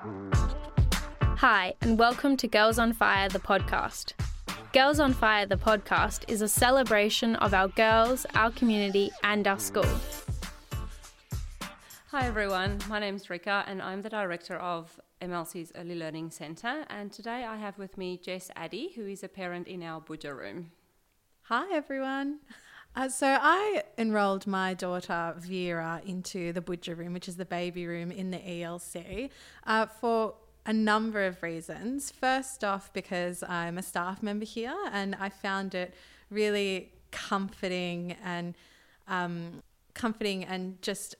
Hi, and welcome to Girls on Fire, the podcast. Girls on Fire, the podcast, is a celebration of our girls, our community, and our school. Hi everyone, my name is Rika and I'm the director of MLC's Early Learning Centre. And today I have with me Jess Addy, who is a parent in our Budja room. Hi everyone. Uh, so I enrolled my daughter Vera into the Budja room, which is the baby room in the ELC, uh, for a number of reasons. First off, because I'm a staff member here and I found it really comforting and um, comforting and just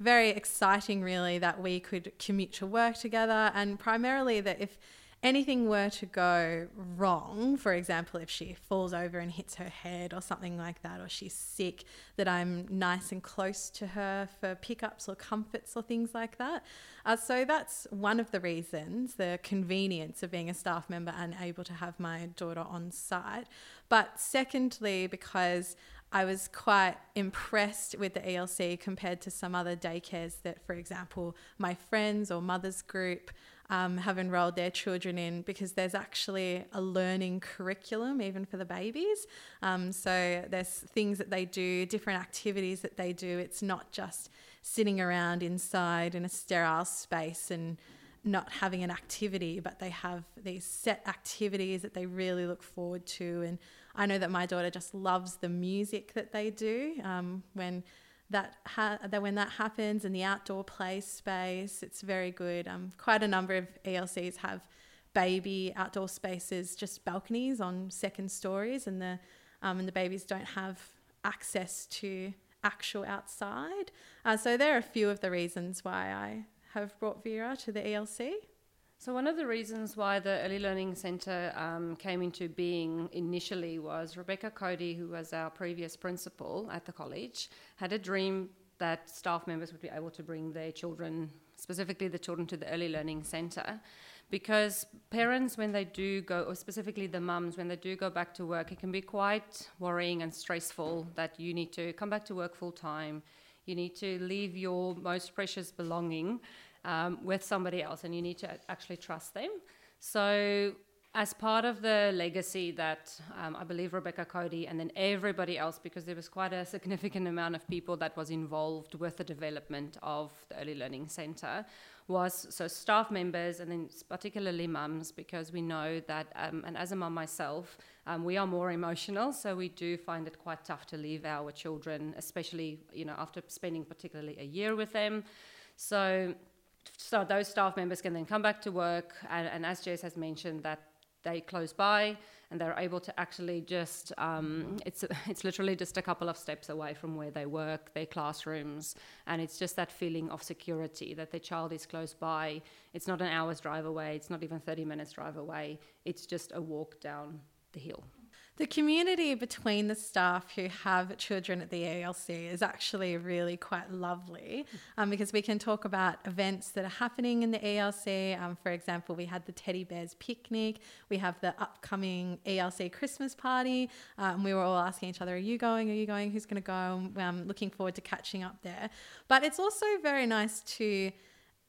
very exciting, really, that we could commute to work together, and primarily that if anything were to go wrong, for example, if she falls over and hits her head or something like that, or she's sick, that I'm nice and close to her for pickups or comforts or things like that. Uh, so that's one of the reasons the convenience of being a staff member and able to have my daughter on site. But secondly, because I was quite impressed with the ELC compared to some other daycares that, for example, my friends or mothers group um, have enrolled their children in because there's actually a learning curriculum even for the babies. Um, so there's things that they do, different activities that they do. It's not just sitting around inside in a sterile space and not having an activity, but they have these set activities that they really look forward to. And I know that my daughter just loves the music that they do um, when that ha- that when that happens in the outdoor play space. It's very good. Um, quite a number of ELCs have baby outdoor spaces, just balconies on second stories, and the um, and the babies don't have access to actual outside. Uh, so there are a few of the reasons why I have brought Vera to the ELC. So, one of the reasons why the Early Learning Centre um, came into being initially was Rebecca Cody, who was our previous principal at the college, had a dream that staff members would be able to bring their children, specifically the children, to the Early Learning Centre. Because parents, when they do go, or specifically the mums, when they do go back to work, it can be quite worrying and stressful that you need to come back to work full time. You need to leave your most precious belonging um, with somebody else, and you need to actually trust them. So, as part of the legacy that um, I believe Rebecca Cody and then everybody else, because there was quite a significant amount of people that was involved with the development of the Early Learning Centre, was so staff members and then particularly mums, because we know that, um, and as a mum myself, um, we are more emotional, so we do find it quite tough to leave our children, especially you know after spending particularly a year with them. So so those staff members can then come back to work, and, and as Jess has mentioned, that they close by and they're able to actually just um, it's it's literally just a couple of steps away from where they work, their classrooms, and it's just that feeling of security that their child is close by. It's not an hour's drive away. It's not even thirty minutes drive away. It's just a walk down the hill. The community between the staff who have children at the ELC is actually really quite lovely um, because we can talk about events that are happening in the ELC. Um, for example, we had the Teddy Bears picnic, we have the upcoming ELC Christmas party. Um, we were all asking each other, Are you going? Are you going? Who's going to go? I'm looking forward to catching up there. But it's also very nice to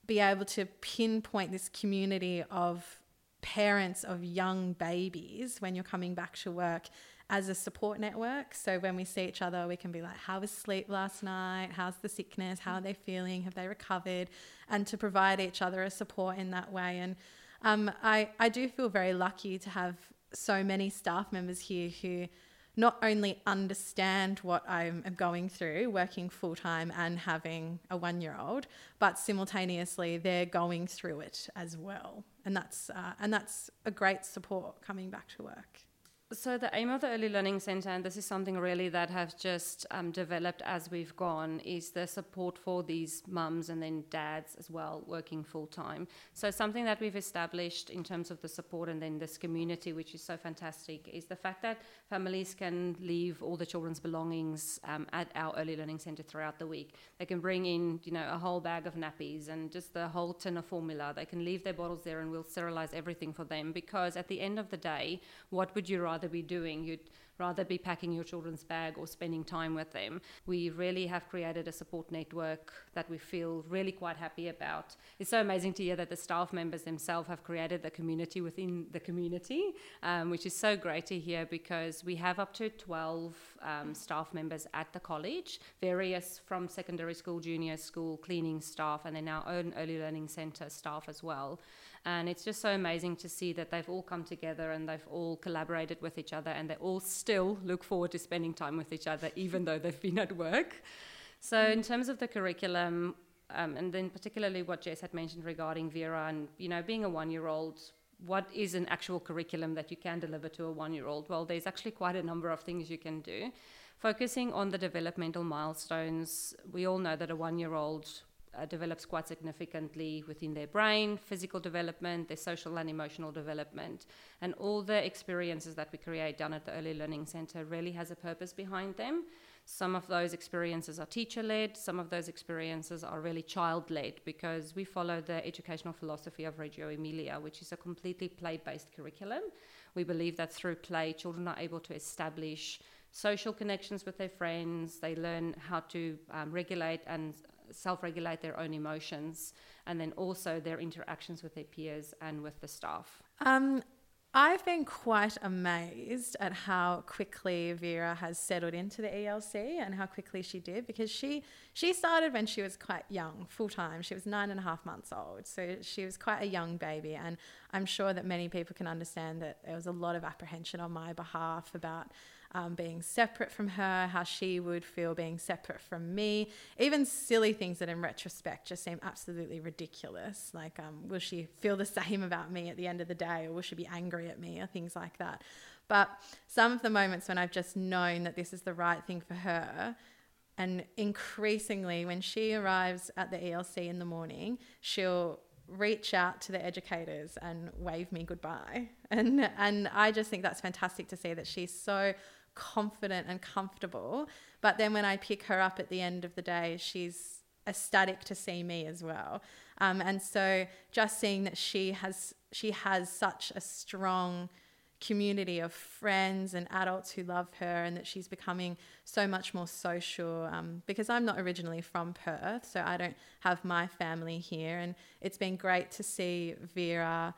be able to pinpoint this community of parents of young babies when you're coming back to work as a support network. So when we see each other, we can be like, How was sleep last night? How's the sickness? How are they feeling? Have they recovered? And to provide each other a support in that way. And um, I, I do feel very lucky to have so many staff members here who not only understand what I'm going through working full time and having a one year old, but simultaneously they're going through it as well. And that's, uh, and that's a great support coming back to work. So the aim of the Early Learning Centre, and this is something really that has just um, developed as we've gone, is the support for these mums and then dads as well working full time. So something that we've established in terms of the support and then this community, which is so fantastic, is the fact that families can leave all the children's belongings um, at our Early Learning Centre throughout the week. They can bring in, you know, a whole bag of nappies and just the whole tin of formula. They can leave their bottles there, and we'll sterilize everything for them because at the end of the day, what would you rather rather be doing. You'd rather be packing your children's bag or spending time with them. We really have created a support network that we feel really quite happy about. It's so amazing to hear that the staff members themselves have created the community within the community, um, which is so great to hear because we have up to 12 um, staff members at the college, various from secondary school, junior school, cleaning staff, and then our own early learning centre staff as well. And it's just so amazing to see that they've all come together and they've all collaborated with each other and they all still look forward to spending time with each other, even though they've been at work. So, in terms of the curriculum, um, and then particularly what Jess had mentioned regarding Vera and you know being a one-year-old, what is an actual curriculum that you can deliver to a one-year-old? Well, there's actually quite a number of things you can do. Focusing on the developmental milestones, we all know that a one-year-old uh, develops quite significantly within their brain, physical development, their social and emotional development. And all the experiences that we create down at the Early Learning Centre really has a purpose behind them. Some of those experiences are teacher led, some of those experiences are really child led because we follow the educational philosophy of Reggio Emilia, which is a completely play based curriculum. We believe that through play, children are able to establish social connections with their friends, they learn how to um, regulate and self regulate their own emotions, and then also their interactions with their peers and with the staff. Um, I've been quite amazed at how quickly Vera has settled into the ELC and how quickly she did because she she started when she was quite young, full time. She was nine and a half months old, so she was quite a young baby. And I'm sure that many people can understand that there was a lot of apprehension on my behalf about um, being separate from her, how she would feel being separate from me, even silly things that in retrospect just seem absolutely ridiculous. Like, um, will she feel the same about me at the end of the day, or will she be angry at me, or things like that. But some of the moments when I've just known that this is the right thing for her, and increasingly when she arrives at the ELC in the morning, she'll reach out to the educators and wave me goodbye. And and I just think that's fantastic to see that she's so confident and comfortable. But then when I pick her up at the end of the day, she's ecstatic to see me as well. Um, and so just seeing that she has she has such a strong community of friends and adults who love her and that she's becoming so much more social um, because I'm not originally from Perth so I don't have my family here and it's been great to see Vera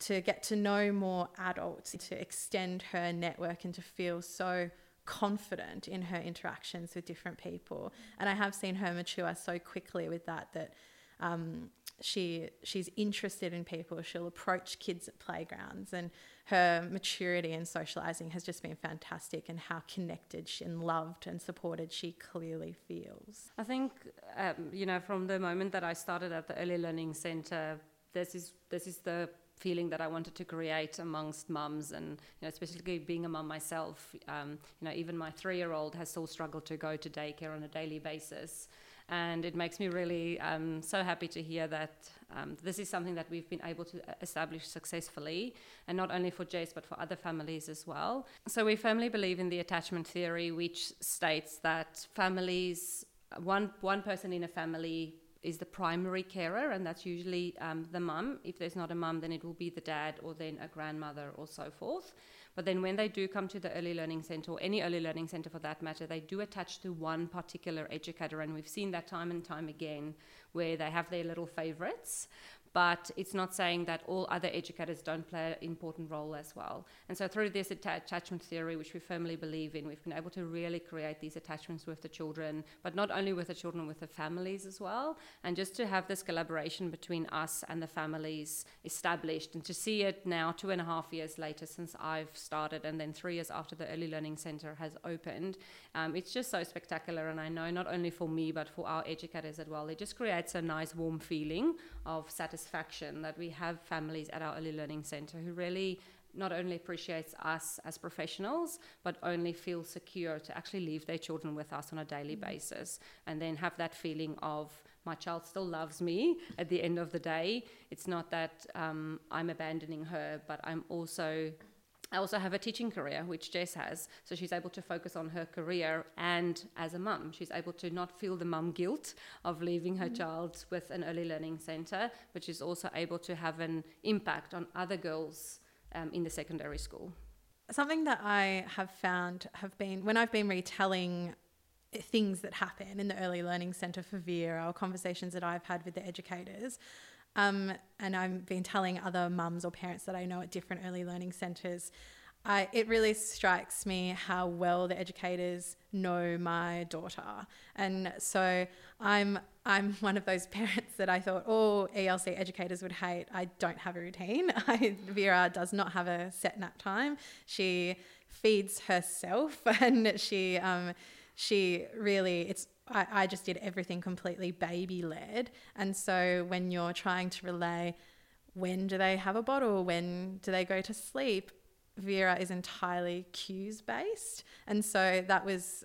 to get to know more adults, to extend her network and to feel so confident in her interactions with different people. And I have seen her mature so quickly with that that um, she she's interested in people. She'll approach kids at playgrounds, and her maturity and socializing has just been fantastic. And how connected and loved and supported she clearly feels. I think um, you know from the moment that I started at the early learning center, this is this is the feeling that I wanted to create amongst mums, and you know, especially being a mum myself. Um, you know, even my three-year-old has still struggled to go to daycare on a daily basis, and it makes me really um, so happy to hear that um, this is something that we've been able to establish successfully, and not only for Jess but for other families as well. So we firmly believe in the attachment theory, which states that families, one one person in a family is the primary carer, and that's usually um, the mum. If there's not a mum, then it will be the dad or then a grandmother or so forth. But then when they do come to the early learning center or any early learning center for that matter, they do attach to one particular educator, and we've seen that time and time again where they have their little favorites but it's not saying that all other educators don't play an important role as well. And so, through this attachment theory, which we firmly believe in, we've been able to really create these attachments with the children, but not only with the children, with the families as well. And just to have this collaboration between us and the families established, and to see it now, two and a half years later since I've started, and then three years after the Early Learning Centre has opened, um, it's just so spectacular. And I know not only for me, but for our educators as well, it just creates a nice, warm feeling of satisfaction satisfaction that we have families at our early learning centre who really not only appreciates us as professionals, but only feel secure to actually leave their children with us on a daily mm-hmm. basis and then have that feeling of my child still loves me at the end of the day. It's not that um, I'm abandoning her, but I'm also I also have a teaching career, which Jess has. So she's able to focus on her career and as a mum. She's able to not feel the mum guilt of leaving her mm-hmm. child with an early learning centre, but she's also able to have an impact on other girls um, in the secondary school. something that I have found have been when I've been retelling things that happen in the early learning centre for Vera or conversations that I've had with the educators. Um, and I've been telling other mums or parents that I know at different early learning centres. It really strikes me how well the educators know my daughter, and so I'm I'm one of those parents that I thought all ELC educators would hate. I don't have a routine. I, Vera does not have a set nap time. She feeds herself, and she um, she really it's I, I just did everything completely baby led and so when you're trying to relay when do they have a bottle? When do they go to sleep? Vera is entirely cues based and so that was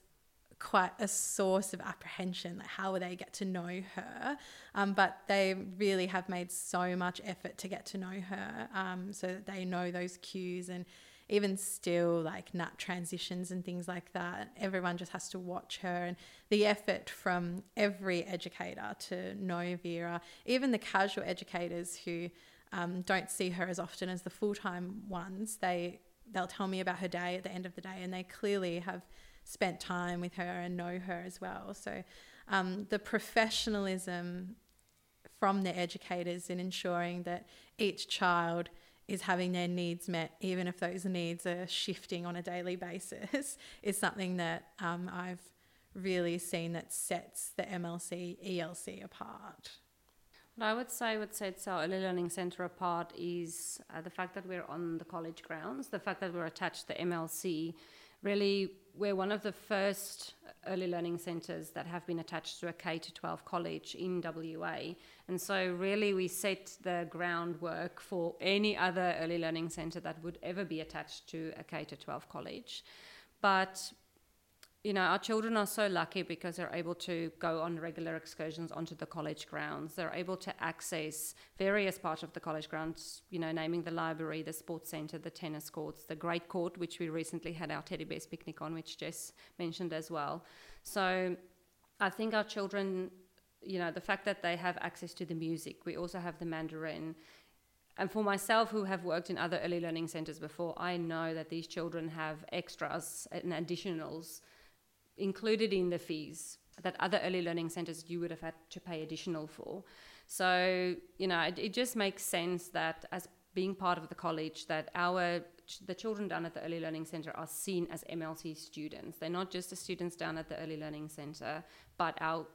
quite a source of apprehension like how will they get to know her? Um, but they really have made so much effort to get to know her um, so that they know those cues and even still, like nut transitions and things like that, everyone just has to watch her. And the effort from every educator to know Vera, even the casual educators who um, don't see her as often as the full time ones, they they'll tell me about her day at the end of the day, and they clearly have spent time with her and know her as well. So um, the professionalism from the educators in ensuring that each child is having their needs met, even if those needs are shifting on a daily basis, is something that um, I've really seen that sets the MLC ELC apart. What I would say what sets our early learning centre apart is uh, the fact that we're on the college grounds, the fact that we're attached to MLC. Really, we're one of the first early learning centres that have been attached to a K to 12 college in WA. And so, really, we set the groundwork for any other early learning centre that would ever be attached to a K to 12 college. But you know, our children are so lucky because they're able to go on regular excursions onto the college grounds. They're able to access various parts of the college grounds, you know, naming the library, the sports centre, the tennis courts, the great court, which we recently had our teddy bears picnic on, which Jess mentioned as well. So I think our children you know, the fact that they have access to the music. We also have the Mandarin. And for myself, who have worked in other early learning centers before, I know that these children have extras and additionals included in the fees that other early learning centers you would have had to pay additional for. So, you know, it, it just makes sense that as being part of the college, that our the children down at the early learning center are seen as MLC students. They're not just the students down at the early learning center, but our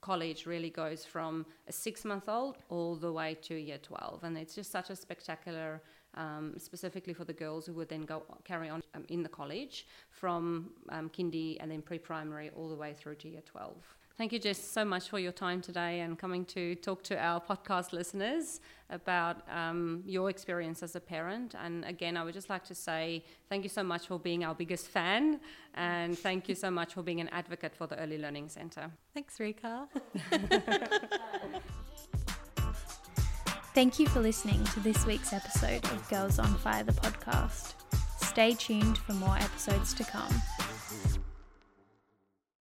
college really goes from a six month old all the way to year 12. And it's just such a spectacular, um, specifically for the girls who would then go carry on um, in the college from um, kindy and then pre primary all the way through to year 12. Thank you, Jess, so much for your time today and coming to talk to our podcast listeners about um, your experience as a parent. And again, I would just like to say thank you so much for being our biggest fan and thank you so much for being an advocate for the Early Learning Centre. Thanks, Rika. Thank you for listening to this week's episode of Girls on Fire, the podcast. Stay tuned for more episodes to come.